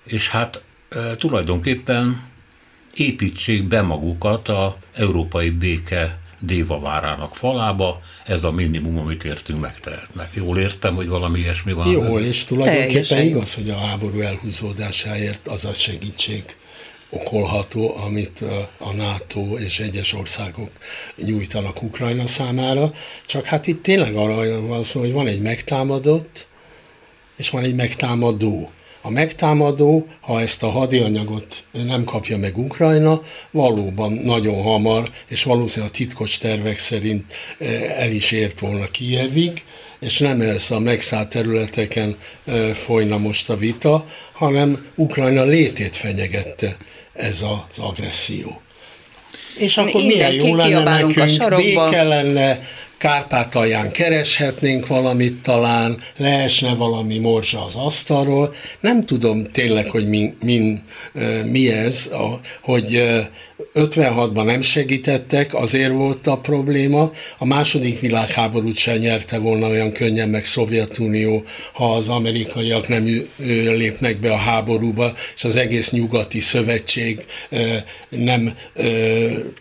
és hát e, tulajdonképpen építsék be magukat a európai béke dévavárának falába, ez a minimum, amit értünk megtehetnek. Jól értem, hogy valami ilyesmi van? Jól, és tulajdonképpen Teljesen igaz, hogy a háború elhúzódásáért az a segítség okolható, amit a- a NATO és egyes országok nyújtanak Ukrajna számára. Csak hát itt tényleg arra van szó, hogy van egy megtámadott, és van egy megtámadó. A megtámadó, ha ezt a hadianyagot nem kapja meg Ukrajna, valóban nagyon hamar, és valószínűleg a titkos tervek szerint eh, el is ért volna Kijevig, és nem ez a megszállt területeken eh, folyna most a vita, hanem Ukrajna létét fenyegette ez az agresszió. És akkor milyen Mindenki jó lenne kiabálunk a nekünk, sarokba. béke lenne, Kárpátalján kereshetnénk valamit talán, leesne valami morzsa az asztalról. Nem tudom tényleg, hogy mi, mi, mi ez, hogy 56-ban nem segítettek, azért volt a probléma. A második világháborút sem nyerte volna olyan könnyen meg Szovjetunió, ha az amerikaiak nem lépnek be a háborúba, és az egész nyugati szövetség nem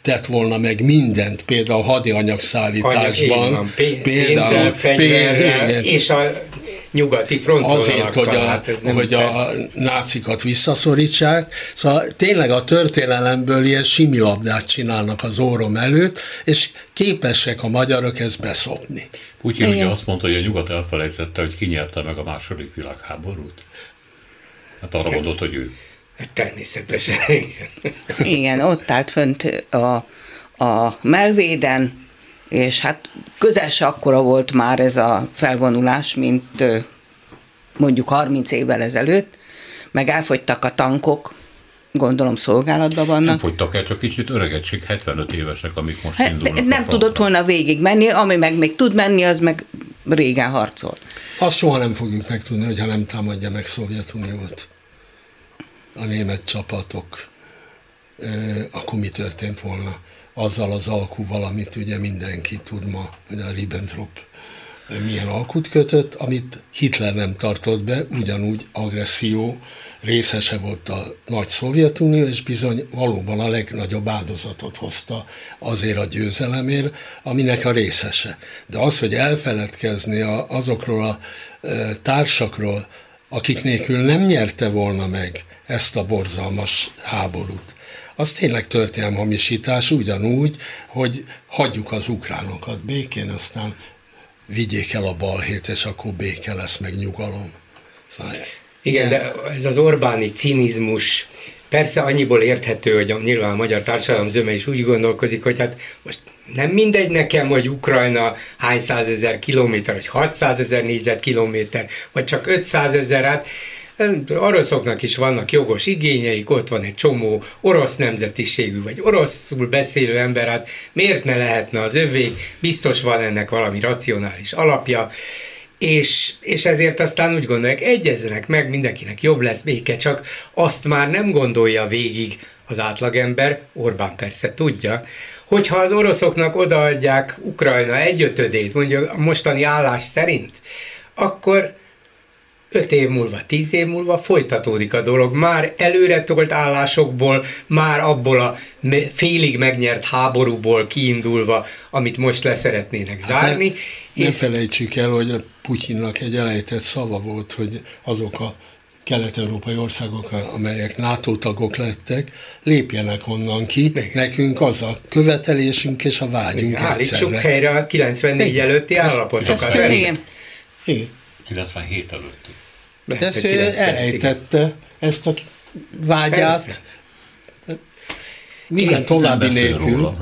tett volna meg mindent, például hadianyagszállításban. Például pénzzel, és a nyugati Azért, hogy a, hát ez nem hogy a nácikat visszaszorítsák. Szóval tényleg a történelemből ilyen similabdát csinálnak az órom előtt, és képesek a magyarok ezt beszopni. Putyin ugye azt mondta, hogy a nyugat elfelejtette, hogy ki nyerte meg a második világháborút. Hát arra gondolt, hogy ő. Hát természetesen, igen. Igen, ott állt fönt a, a melvéden, és hát közel se akkora volt már ez a felvonulás, mint mondjuk 30 évvel ezelőtt, meg elfogytak a tankok, gondolom szolgálatban vannak. Nem fogytak el, csak kicsit öregetség, 75 évesek, amik most hát, indulnak. Nem tudott volna végig menni, ami meg még tud menni, az meg régen harcol. Azt soha nem fogjuk megtudni, hogyha nem támadja meg Szovjetuniót a német csapatok, akkor mi történt volna azzal az alkuval, amit ugye mindenki tud ma, hogy a Ribbentrop milyen alkut kötött, amit Hitler nem tartott be, ugyanúgy agresszió részese volt a nagy Szovjetunió, és bizony valóban a legnagyobb áldozatot hozta azért a győzelemért, aminek a részese. De az, hogy elfeledkezni azokról a társakról, akik nélkül nem nyerte volna meg ezt a borzalmas háborút, az tényleg történelmhamisítás ugyanúgy, hogy hagyjuk az ukránokat békén, aztán vigyék el a balhét, és akkor béke lesz, meg nyugalom. Szóval, igen, de ez az Orbáni cinizmus, Persze annyiból érthető, hogy a, nyilván a magyar társadalom zöme is úgy gondolkozik, hogy hát most nem mindegy nekem, hogy Ukrajna hány százezer kilométer, vagy 600 ezer négyzetkilométer, vagy csak 500 ezer, hát oroszoknak is vannak jogos igényeik, ott van egy csomó orosz nemzetiségű, vagy oroszul beszélő ember, hát miért ne lehetne az övé, biztos van ennek valami racionális alapja, és, és ezért aztán úgy gondolják, egyezzenek meg, mindenkinek jobb lesz béke, csak azt már nem gondolja végig az átlagember, Orbán persze tudja, hogyha az oroszoknak odaadják Ukrajna egyötödét, mondjuk a mostani állás szerint, akkor öt év múlva, tíz év múlva folytatódik a dolog. Már előre tolt állásokból, már abból a félig megnyert háborúból kiindulva, amit most leszeretnének hát zárni. Hát ne, ne felejtsük el, hogy a Putyinnak egy elejtett szava volt, hogy azok a kelet-európai országok, amelyek NATO tagok lettek, lépjenek onnan ki. Igen. Nekünk az a követelésünk és a vágyunk Igen, Állítsuk helyre a 94 Igen. előtti állapotokat. Igen. Igen. 97 előtti. De ezt ő elejtette, ezt a vágyát. Persze. Minden további nélkül.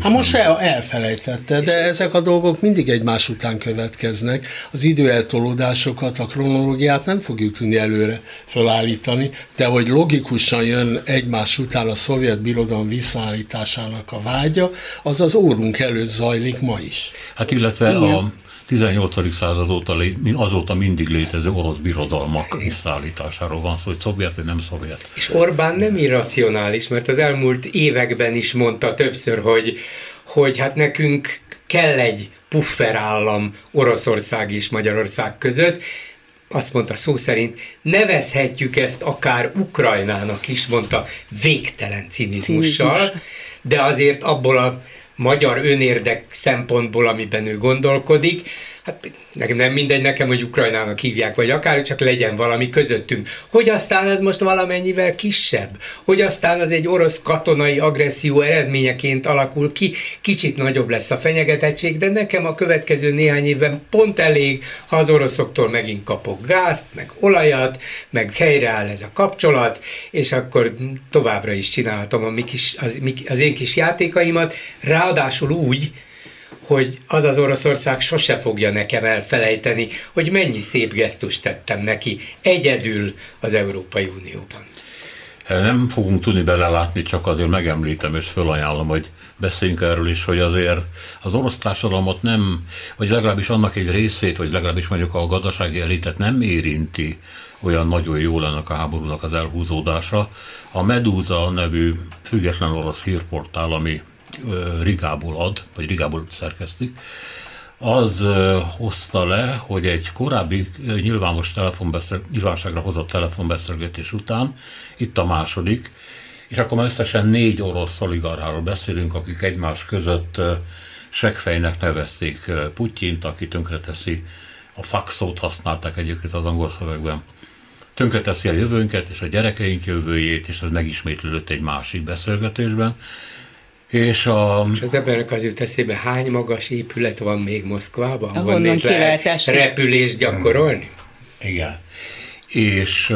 hát most el, elfelejtette, de ezek a dolgok mindig egymás után következnek. Az időeltolódásokat, a kronológiát nem fogjuk tudni előre felállítani, de hogy logikusan jön egymás után a szovjet birodalom visszaállításának a vágya, az az órunk előtt zajlik ma is. Hát illetve Igen. a 18. század óta, azóta mindig létező orosz birodalmak visszaállításáról van szó, hogy szovjet vagy nem szovjet. És Orbán nem irracionális, mert az elmúlt években is mondta többször, hogy, hogy hát nekünk kell egy pufferállam Oroszország és Magyarország között, azt mondta szó szerint, nevezhetjük ezt akár Ukrajnának is, mondta végtelen cinizmussal, de azért abból a magyar önérdek szempontból, amiben ő gondolkodik, hát nekem nem mindegy nekem, hogy Ukrajnának hívják, vagy akár, csak legyen valami közöttünk. Hogy aztán ez most valamennyivel kisebb, hogy aztán az egy orosz katonai agresszió eredményeként alakul ki, kicsit nagyobb lesz a fenyegetettség, de nekem a következő néhány évben pont elég, ha az oroszoktól megint kapok gázt, meg olajat, meg helyreáll ez a kapcsolat, és akkor továbbra is csinálhatom a mi kis, az, az én kis játékaimat, ráadásul úgy, hogy az az Oroszország sose fogja nekem elfelejteni, hogy mennyi szép gesztust tettem neki egyedül az Európai Unióban. Nem fogunk tudni belelátni, csak azért megemlítem és fölajánlom, hogy beszéljünk erről is, hogy azért az orosz társadalmat nem, vagy legalábbis annak egy részét, vagy legalábbis mondjuk a gazdasági elitet nem érinti olyan nagyon jó lenne a háborúnak az elhúzódása. A Medúza nevű független orosz hírportál, ami Rigából ad, vagy Rigából szerkesztik, az hozta le, hogy egy korábbi nyilvános telefonbeszél, nyilvánosságra hozott telefonbeszélgetés után, itt a második, és akkor már összesen négy orosz oligarcháról beszélünk, akik egymás között segfejnek nevezték Putyint, aki tönkreteszi, a faxót használták egyébként az angol szövegben, tönkreteszi a jövőnket és a gyerekeink jövőjét, és ez megismétlődött egy másik beszélgetésben. És, a... és az embernek az jut eszébe, hány magas épület van még Moszkvában, ahol még lehet repülést gyakorolni? Igen. És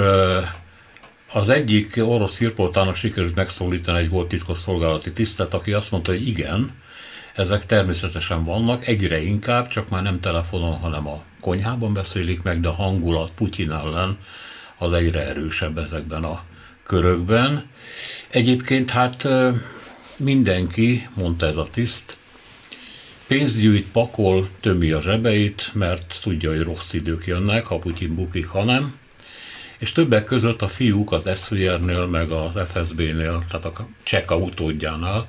az egyik orosz hírportának sikerült megszólítani egy volt titkos szolgálati tisztet, aki azt mondta, hogy igen, ezek természetesen vannak, egyre inkább, csak már nem telefonon, hanem a konyhában beszélik meg, de a hangulat Putyin ellen az egyre erősebb ezekben a körökben. Egyébként hát mindenki, mondta ez a tiszt, pénzt gyűjt, pakol, tömi a zsebeit, mert tudja, hogy rossz idők jönnek, ha Putyin bukik, ha nem. És többek között a fiúk az SZVR-nél, meg az FSB-nél, tehát a cseka utódjánál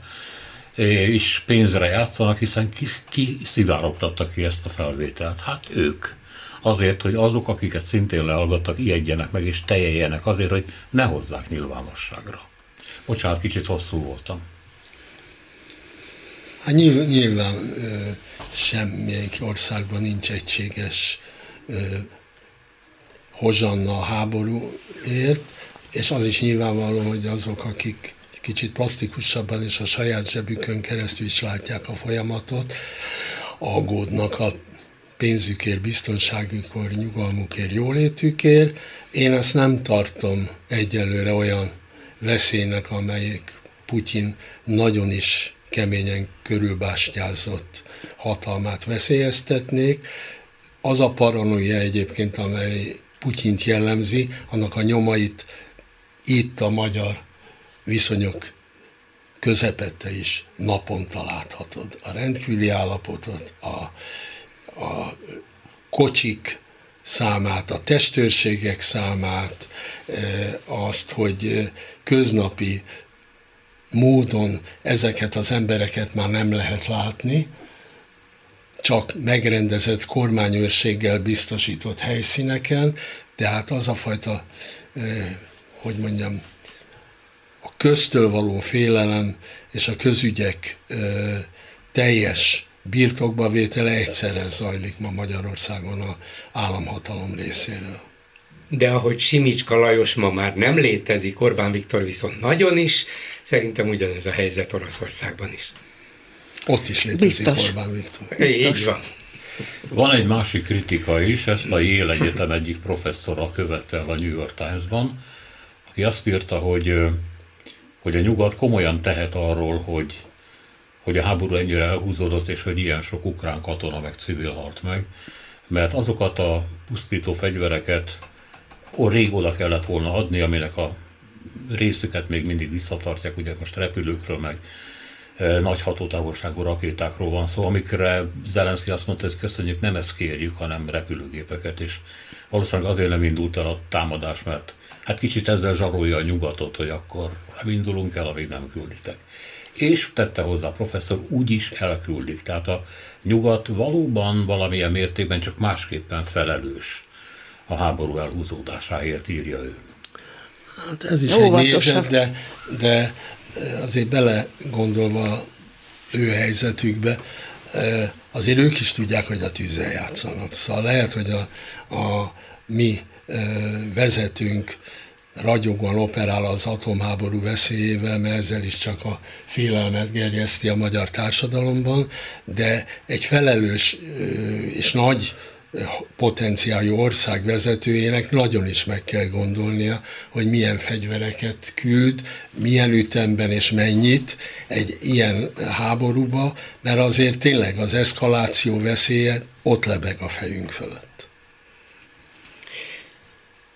is pénzre játszanak, hiszen ki, ki szivárogtatta ki ezt a felvételt? Hát ők. Azért, hogy azok, akiket szintén leallgattak, ijedjenek meg és teljeljenek azért, hogy ne hozzák nyilvánosságra. Bocsánat, kicsit hosszú voltam. Hát nyilván, semmelyik országban nincs egységes hozsanna a háborúért, és az is nyilvánvaló, hogy azok, akik kicsit plastikusabban és a saját zsebükön keresztül is látják a folyamatot, aggódnak a pénzükért, biztonságukért, nyugalmukért, jólétükért. Én ezt nem tartom egyelőre olyan veszélynek, amelyik Putyin nagyon is keményen körülbástyázott hatalmát veszélyeztetnék. Az a paranoia egyébként, amely Putyint jellemzi, annak a nyomait itt a magyar viszonyok közepette is naponta láthatod. A rendkívüli állapotot, a, a kocsik számát, a testőrségek számát, e, azt, hogy köznapi módon ezeket az embereket már nem lehet látni, csak megrendezett kormányőrséggel biztosított helyszíneken, tehát az a fajta, hogy mondjam, a köztől való félelem és a közügyek teljes birtokba vétele egyszerre zajlik ma Magyarországon a államhatalom részéről. De ahogy Simicska Lajos ma már nem létezik, Orbán Viktor viszont nagyon is, szerintem ugyanez a helyzet Oroszországban is. Ott is létezik Biztos. Orbán Viktor. Biztos. Így van. Van egy másik kritika is, ezt a Yale Egyetem egyik professzora követte el a New York Times-ban, aki azt írta, hogy, hogy a nyugat komolyan tehet arról, hogy, hogy a háború ennyire elhúzódott, és hogy ilyen sok ukrán katona meg civil halt meg, mert azokat a pusztító fegyvereket rég oda kellett volna adni, aminek a részüket még mindig visszatartják, ugye most repülőkről, meg nagy hatótávolságú rakétákról van szó, amikre Zelenszky azt mondta, hogy köszönjük, nem ezt kérjük, hanem repülőgépeket, és valószínűleg azért nem indult el a támadás, mert hát kicsit ezzel zsarolja a nyugatot, hogy akkor nem indulunk el, amíg nem külditek. És tette hozzá a professzor, úgy is elküldik. Tehát a nyugat valóban valamilyen mértékben csak másképpen felelős a háború elhúzódásáért, írja ő. Hát ez is Óvatosan. egy nézet, de, de azért bele gondolva ő helyzetükbe, azért ők is tudják, hogy a tűzzel játszanak. Szóval lehet, hogy a, a mi vezetünk ragyogóan operál az atomháború veszélyével, mert ezzel is csak a félelmet gerjeszti a magyar társadalomban, de egy felelős és nagy potenciáljú ország vezetőjének nagyon is meg kell gondolnia, hogy milyen fegyvereket küld, milyen ütemben és mennyit egy ilyen háborúba, mert azért tényleg az eszkaláció veszélye ott lebeg a fejünk fölött.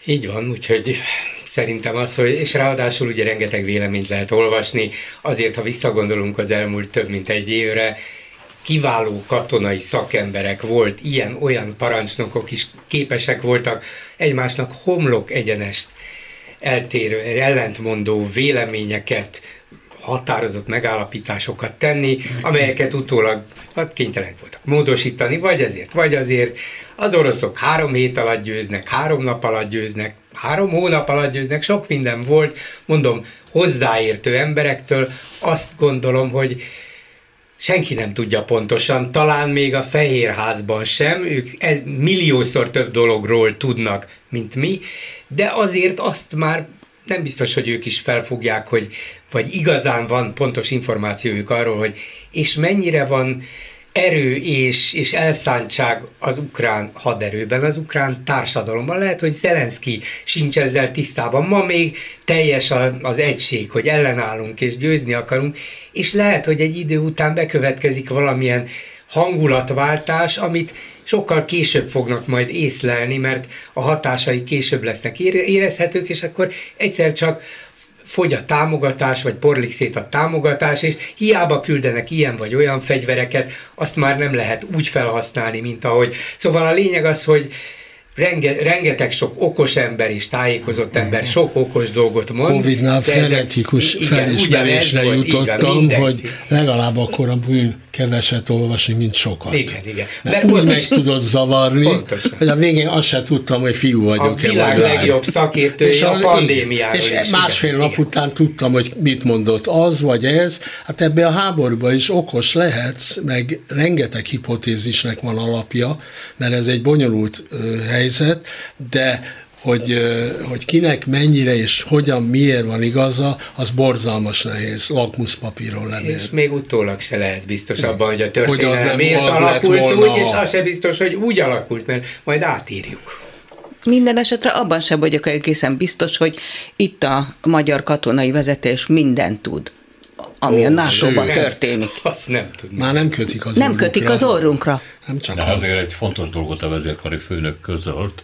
Így van, úgyhogy szerintem az, hogy, és ráadásul ugye rengeteg véleményt lehet olvasni, azért, ha visszagondolunk az elmúlt több mint egy évre, kiváló katonai szakemberek volt, ilyen-olyan parancsnokok is képesek voltak egymásnak homlok egyenest eltérő, ellentmondó véleményeket, határozott megállapításokat tenni, amelyeket utólag hát kénytelenek voltak módosítani, vagy ezért, vagy azért. Az oroszok három hét alatt győznek, három nap alatt győznek, három hónap alatt győznek, sok minden volt, mondom, hozzáértő emberektől, azt gondolom, hogy senki nem tudja pontosan, talán még a Fehérházban sem, ők milliószor több dologról tudnak, mint mi, de azért azt már nem biztos, hogy ők is felfogják, hogy vagy igazán van pontos információjuk arról, hogy és mennyire van erő és, és elszántság az ukrán haderőben, az ukrán társadalomban. Lehet, hogy Zelenszky sincs ezzel tisztában. Ma még teljes az egység, hogy ellenállunk és győzni akarunk, és lehet, hogy egy idő után bekövetkezik valamilyen hangulatváltás, amit sokkal később fognak majd észlelni, mert a hatásai később lesznek érezhetők, és akkor egyszer csak fogy a támogatás, vagy porlik szét a támogatás, és hiába küldenek ilyen vagy olyan fegyvereket, azt már nem lehet úgy felhasználni, mint ahogy. Szóval a lényeg az, hogy Renge, rengeteg sok okos ember és tájékozott ember sok okos dolgot mond. Covid-nál frenetikus felismerésre jutottam, van, hogy legalább akkor a bűn keveset olvasni, mint sokat. Igen, igen. Mert úgy meg tudod zavarni, pontosan. hogy a végén azt se tudtam, hogy fiú vagyok-e. A világ legjobb szakértője és a, a pandémiáról És is, másfél igen, nap igen. után tudtam, hogy mit mondott az vagy ez. Hát ebbe a háborúban is okos lehetsz, meg rengeteg hipotézisnek van alapja, mert ez egy bonyolult hely helyzet, de hogy, hogy kinek mennyire és hogyan, miért van igaza, az borzalmas nehéz lakmuszpapíron lenni. És még utólag se lehet biztos abban, hogy a történelem hogy miért alakult úgy, és az se biztos, hogy úgy alakult, mert majd átírjuk. Minden esetre abban sem vagyok egészen biztos, hogy itt a magyar katonai vezetés mindent tud ami Ó, a nato történik. Azt nem tudom. Már nem kötik az Nem orrunkra. kötik az orrunkra. Nem csak De azért egy fontos dolgot a vezérkari főnök közölt,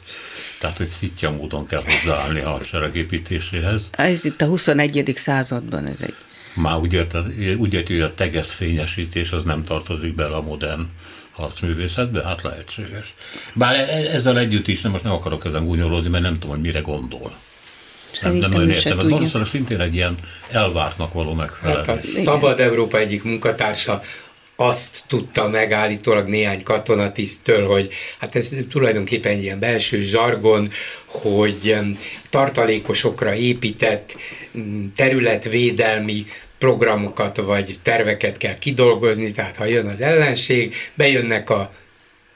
tehát, hogy szitja módon kell hozzáállni a hadsereg építéséhez. Ez itt a 21. században ez egy... Már úgy érte, úgy érte, hogy a tegesz fényesítés az nem tartozik bele a modern harcművészetbe, hát lehetséges. Bár e- e- ezzel együtt is, nem most nem akarok ezen gúnyolódni, mert nem tudom, hogy mire gondol. Szerintem nem, nem értem. Ez valószínűleg szintén egy ilyen elvártnak való megfelelés. Hát a Szabad Európa egyik munkatársa azt tudta megállítólag néhány katonatisztől, hogy hát ez tulajdonképpen ilyen belső zsargon, hogy tartalékosokra épített területvédelmi programokat vagy terveket kell kidolgozni, tehát ha jön az ellenség, bejönnek a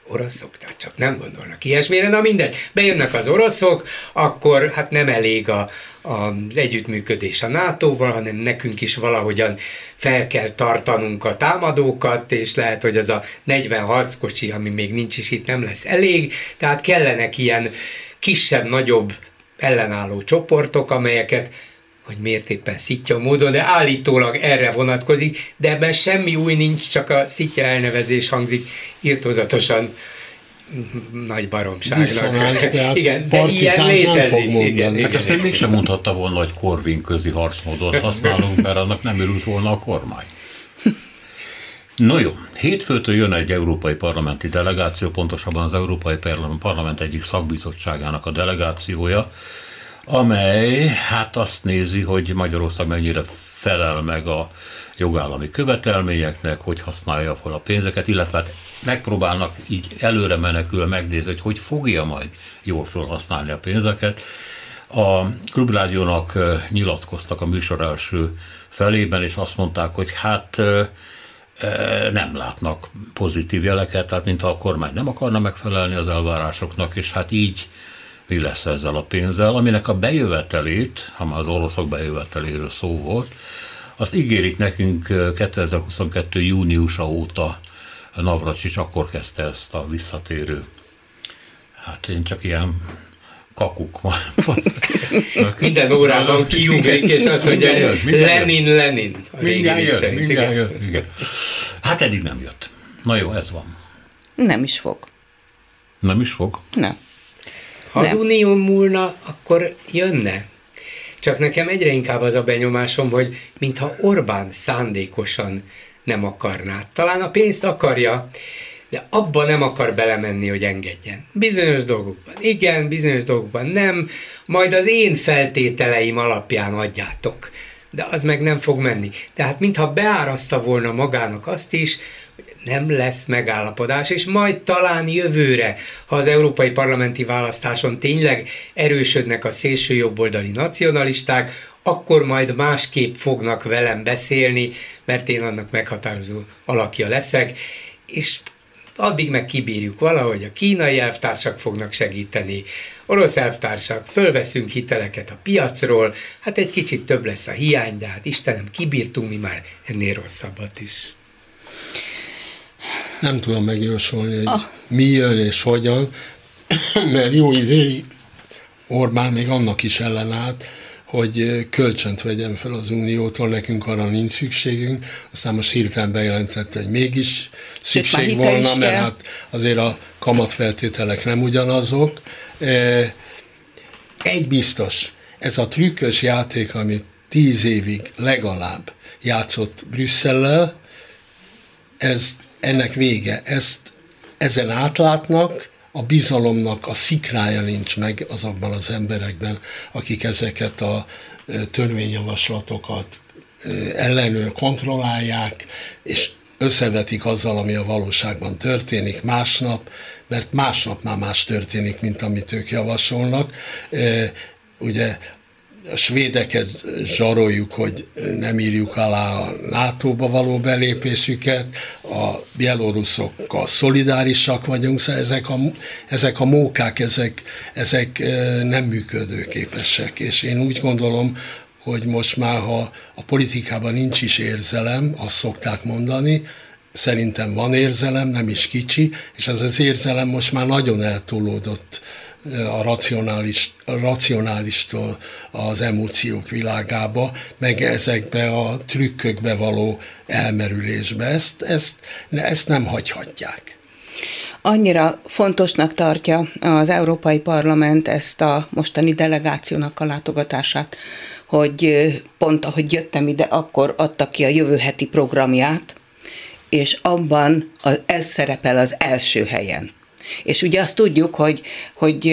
oroszok, tehát csak nem gondolnak ilyesmire, na mindegy, bejönnek az oroszok, akkor hát nem elég a, a, az együttműködés a NATO-val, hanem nekünk is valahogyan fel kell tartanunk a támadókat, és lehet, hogy az a 40 harckocsi, ami még nincs is itt, nem lesz elég, tehát kellenek ilyen kisebb-nagyobb ellenálló csoportok, amelyeket hogy miért éppen szitja módon, de állítólag erre vonatkozik, de ebben semmi új nincs, csak a szitja elnevezés hangzik írtózatosan nagy baromságnak. igen, de ilyen létezik. Igen, igen, hát ezt mégsem mondhatta volna, hogy Korvin közi harcmódot használunk, mert annak nem örült volna a kormány. No jó, hétfőtől jön egy európai parlamenti delegáció, pontosabban az Európai Parlament egyik szakbizottságának a delegációja, amely hát azt nézi, hogy Magyarország mennyire felel meg a jogállami követelményeknek, hogy használja fel a pénzeket, illetve hát megpróbálnak így előre menekül megnézni, hogy hogy fogja majd jól felhasználni a pénzeket. A Klubrádiónak nyilatkoztak a műsor első felében, és azt mondták, hogy hát nem látnak pozitív jeleket, tehát mintha a kormány nem akarna megfelelni az elvárásoknak, és hát így mi lesz ezzel a pénzzel, aminek a bejövetelét, ha már az oroszok bejöveteléről szó volt, azt ígérik nekünk 2022. júniusa óta Navracsics akkor kezdte ezt a visszatérő. Hát én csak ilyen kakuk van. *laughs* Minden órában kiugrik, és azt mondja, hogy Lenin, Lenin. A mindjárt jött, szerint, mindjárt igen. Hát eddig nem jött. Na jó, ez van. Nem is fog. Nem is fog? Nem. Ha nem. az unió múlna, akkor jönne. Csak nekem egyre inkább az a benyomásom, hogy mintha Orbán szándékosan nem akarná. Talán a pénzt akarja, de abba nem akar belemenni, hogy engedjen. Bizonyos dolgokban igen, bizonyos dolgokban nem, majd az én feltételeim alapján adjátok. De az meg nem fog menni. Tehát mintha beáraszta volna magának azt is, nem lesz megállapodás, és majd talán jövőre, ha az európai parlamenti választáson tényleg erősödnek a szélső jobboldali nacionalisták, akkor majd másképp fognak velem beszélni, mert én annak meghatározó alakja leszek, és addig meg kibírjuk valahogy, a kínai elvtársak fognak segíteni, orosz elvtársak, fölveszünk hiteleket a piacról, hát egy kicsit több lesz a hiány, de hát Istenem, kibírtunk mi már ennél rosszabbat is. Nem tudom megjósolni, hogy ah. mi jön és hogyan, *coughs* mert jó ideig Orbán még annak is ellenállt, hogy kölcsönt vegyen fel az Uniótól, nekünk arra nincs szükségünk, aztán most hirtelen bejelentette, hogy mégis szükség Sőt, volna, mert hát azért a kamatfeltételek nem ugyanazok. Egy biztos, ez a trükkös játék, amit tíz évig legalább játszott Brüsszellel, ez, ennek vége. Ezt ezen átlátnak, a bizalomnak a szikrája nincs meg azokban az emberekben, akik ezeket a törvényjavaslatokat ellenőr kontrollálják, és összevetik azzal, ami a valóságban történik másnap, mert másnap már más történik, mint amit ők javasolnak. Ugye a svédeket zsaroljuk, hogy nem írjuk alá a NATO-ba való belépésüket, a bieloruszokkal szolidárisak vagyunk, szóval ezek a, ezek a mókák, ezek, ezek nem működőképesek, és én úgy gondolom, hogy most már, ha a politikában nincs is érzelem, azt szokták mondani, szerintem van érzelem, nem is kicsi, és ez az érzelem most már nagyon eltolódott a racionális, a racionálistól az emóciók világába, meg ezekbe a trükkökbe való elmerülésbe. Ezt, ezt, ezt nem hagyhatják. Annyira fontosnak tartja az Európai Parlament ezt a mostani delegációnak a látogatását, hogy pont ahogy jöttem ide, akkor adta ki a jövő heti programját, és abban ez szerepel az első helyen. És ugye azt tudjuk, hogy, hogy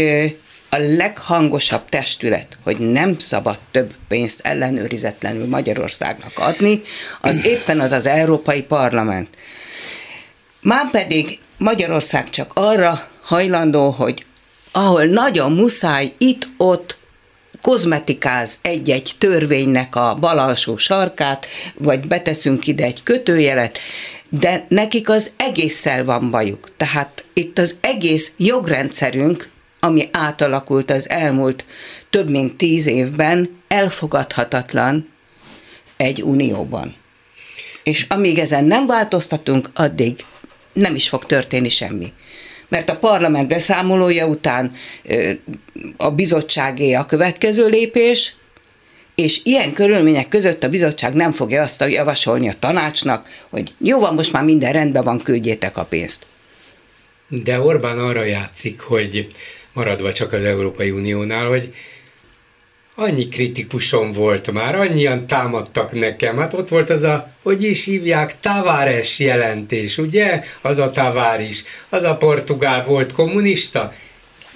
a leghangosabb testület, hogy nem szabad több pénzt ellenőrizetlenül Magyarországnak adni, az *clears throat* éppen az az Európai Parlament. Már pedig Magyarország csak arra hajlandó, hogy ahol nagyon muszáj, itt-ott kozmetikáz egy-egy törvénynek a bal alsó sarkát, vagy beteszünk ide egy kötőjelet, de nekik az egésszel van bajuk. Tehát itt az egész jogrendszerünk, ami átalakult az elmúlt több mint tíz évben, elfogadhatatlan egy unióban. És amíg ezen nem változtatunk, addig nem is fog történni semmi. Mert a parlament beszámolója után a bizottságé a következő lépés, és ilyen körülmények között a bizottság nem fogja azt javasolni a tanácsnak, hogy jó van, most már minden rendben van, küldjétek a pénzt. De Orbán arra játszik, hogy maradva csak az Európai Uniónál, hogy annyi kritikusom volt már, annyian támadtak nekem. Hát ott volt az a, hogy is hívják, Tavares jelentés, ugye? Az a Tavares, az a portugál volt kommunista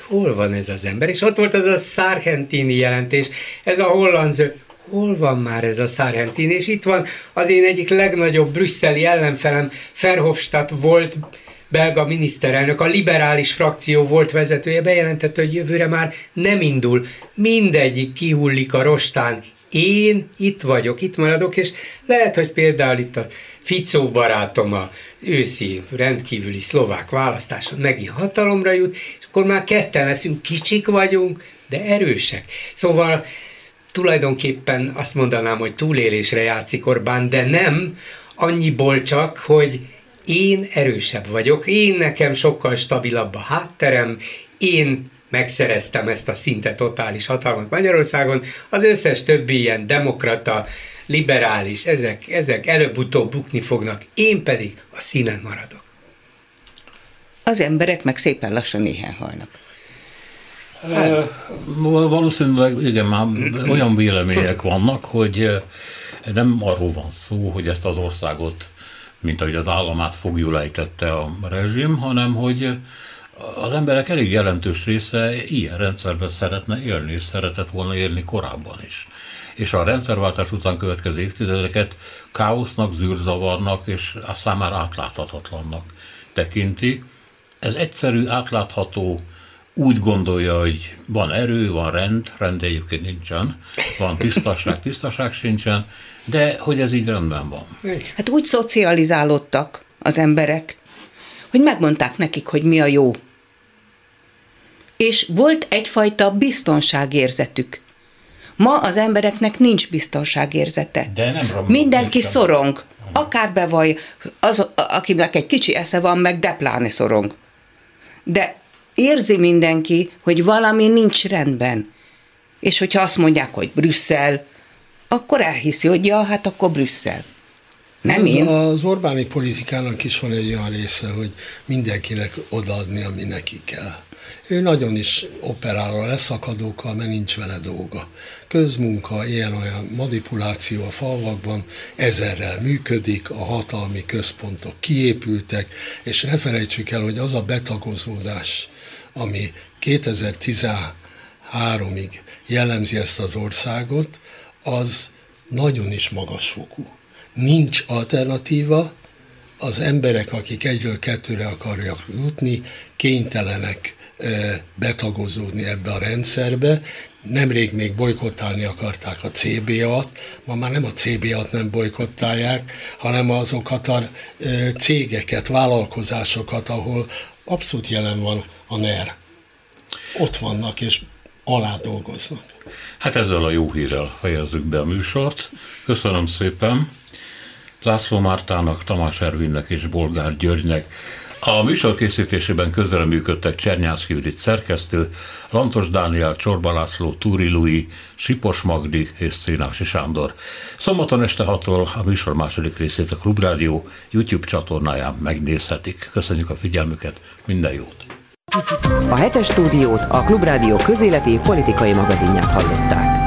hol van ez az ember? És ott volt az a Sargentini jelentés, ez a holland hol van már ez a Sargentini? És itt van az én egyik legnagyobb brüsszeli ellenfelem, Verhofstadt volt belga miniszterelnök, a liberális frakció volt vezetője, bejelentette, hogy jövőre már nem indul. Mindegyik kihullik a rostán. Én itt vagyok, itt maradok, és lehet, hogy például itt a Ficó barátom a őszi rendkívüli szlovák választáson megint hatalomra jut, és akkor már ketten leszünk, kicsik vagyunk, de erősek. Szóval tulajdonképpen azt mondanám, hogy túlélésre játszik Orbán, de nem annyiból csak, hogy én erősebb vagyok, én nekem sokkal stabilabb a hátterem, én megszereztem ezt a szinte totális hatalmat Magyarországon, az összes többi ilyen demokrata, liberális, ezek, ezek előbb-utóbb bukni fognak, én pedig a színen maradok. Az emberek meg szépen lassan néhány halnak. Hát. Valószínűleg igen, már olyan vélemények vannak, hogy nem arról van szó, hogy ezt az országot, mint ahogy az államát fogjulejtette a rezsim, hanem hogy az emberek elég jelentős része ilyen rendszerben szeretne élni, és szeretett volna élni korábban is. És a rendszerváltás után következő évtizedeket káosznak, zűrzavarnak, és a számára átláthatatlannak tekinti. Ez egyszerű, átlátható, úgy gondolja, hogy van erő, van rend, rend egyébként nincsen, van tisztaság, tisztaság sincsen, de hogy ez így rendben van. Hát úgy szocializálódtak az emberek, hogy megmondták nekik, hogy mi a jó. És volt egyfajta biztonságérzetük. Ma az embereknek nincs biztonságérzete. De nem Mindenki nincs szorong. Akár bevaj, az, akinek egy kicsi esze van, meg depláni szorong. De érzi mindenki, hogy valami nincs rendben. És hogyha azt mondják, hogy Brüsszel, akkor elhiszi, hogy ja, hát akkor Brüsszel. Nem az, én. Az Orbáni politikának is van egy olyan része, hogy mindenkinek odaadni, ami neki kell. Ő nagyon is operál a leszakadókkal, mert nincs vele dolga. Közmunka, ilyen-olyan manipuláció a falvakban ezerrel működik, a hatalmi központok kiépültek, és ne felejtsük el, hogy az a betagozódás, ami 2013-ig jellemzi ezt az országot, az nagyon is magasfokú. Nincs alternatíva, az emberek, akik egyről kettőre akarják jutni, kénytelenek betagozódni ebbe a rendszerbe. Nemrég még bolykottálni akarták a CBA-t, ma már nem a CBA-t nem bolykottálják, hanem azokat a cégeket, vállalkozásokat, ahol abszolút jelen van a NER. Ott vannak és alá dolgoznak. Hát ezzel a jó hírrel fejezzük be a műsort. Köszönöm szépen László Mártának, Tamás Ervinnek és Bolgár Györgynek. A műsor készítésében közreműködtek Csernyászki Judit szerkesztő, Lantos Dániel, Csorba László, Túri Lui, Sipos Magdi és Szénási Sándor. Szombaton este 6 a műsor második részét a Klubrádió YouTube csatornáján megnézhetik. Köszönjük a figyelmüket, minden jót! A hetes stúdiót a Klubrádió közéleti politikai magazinját hallották.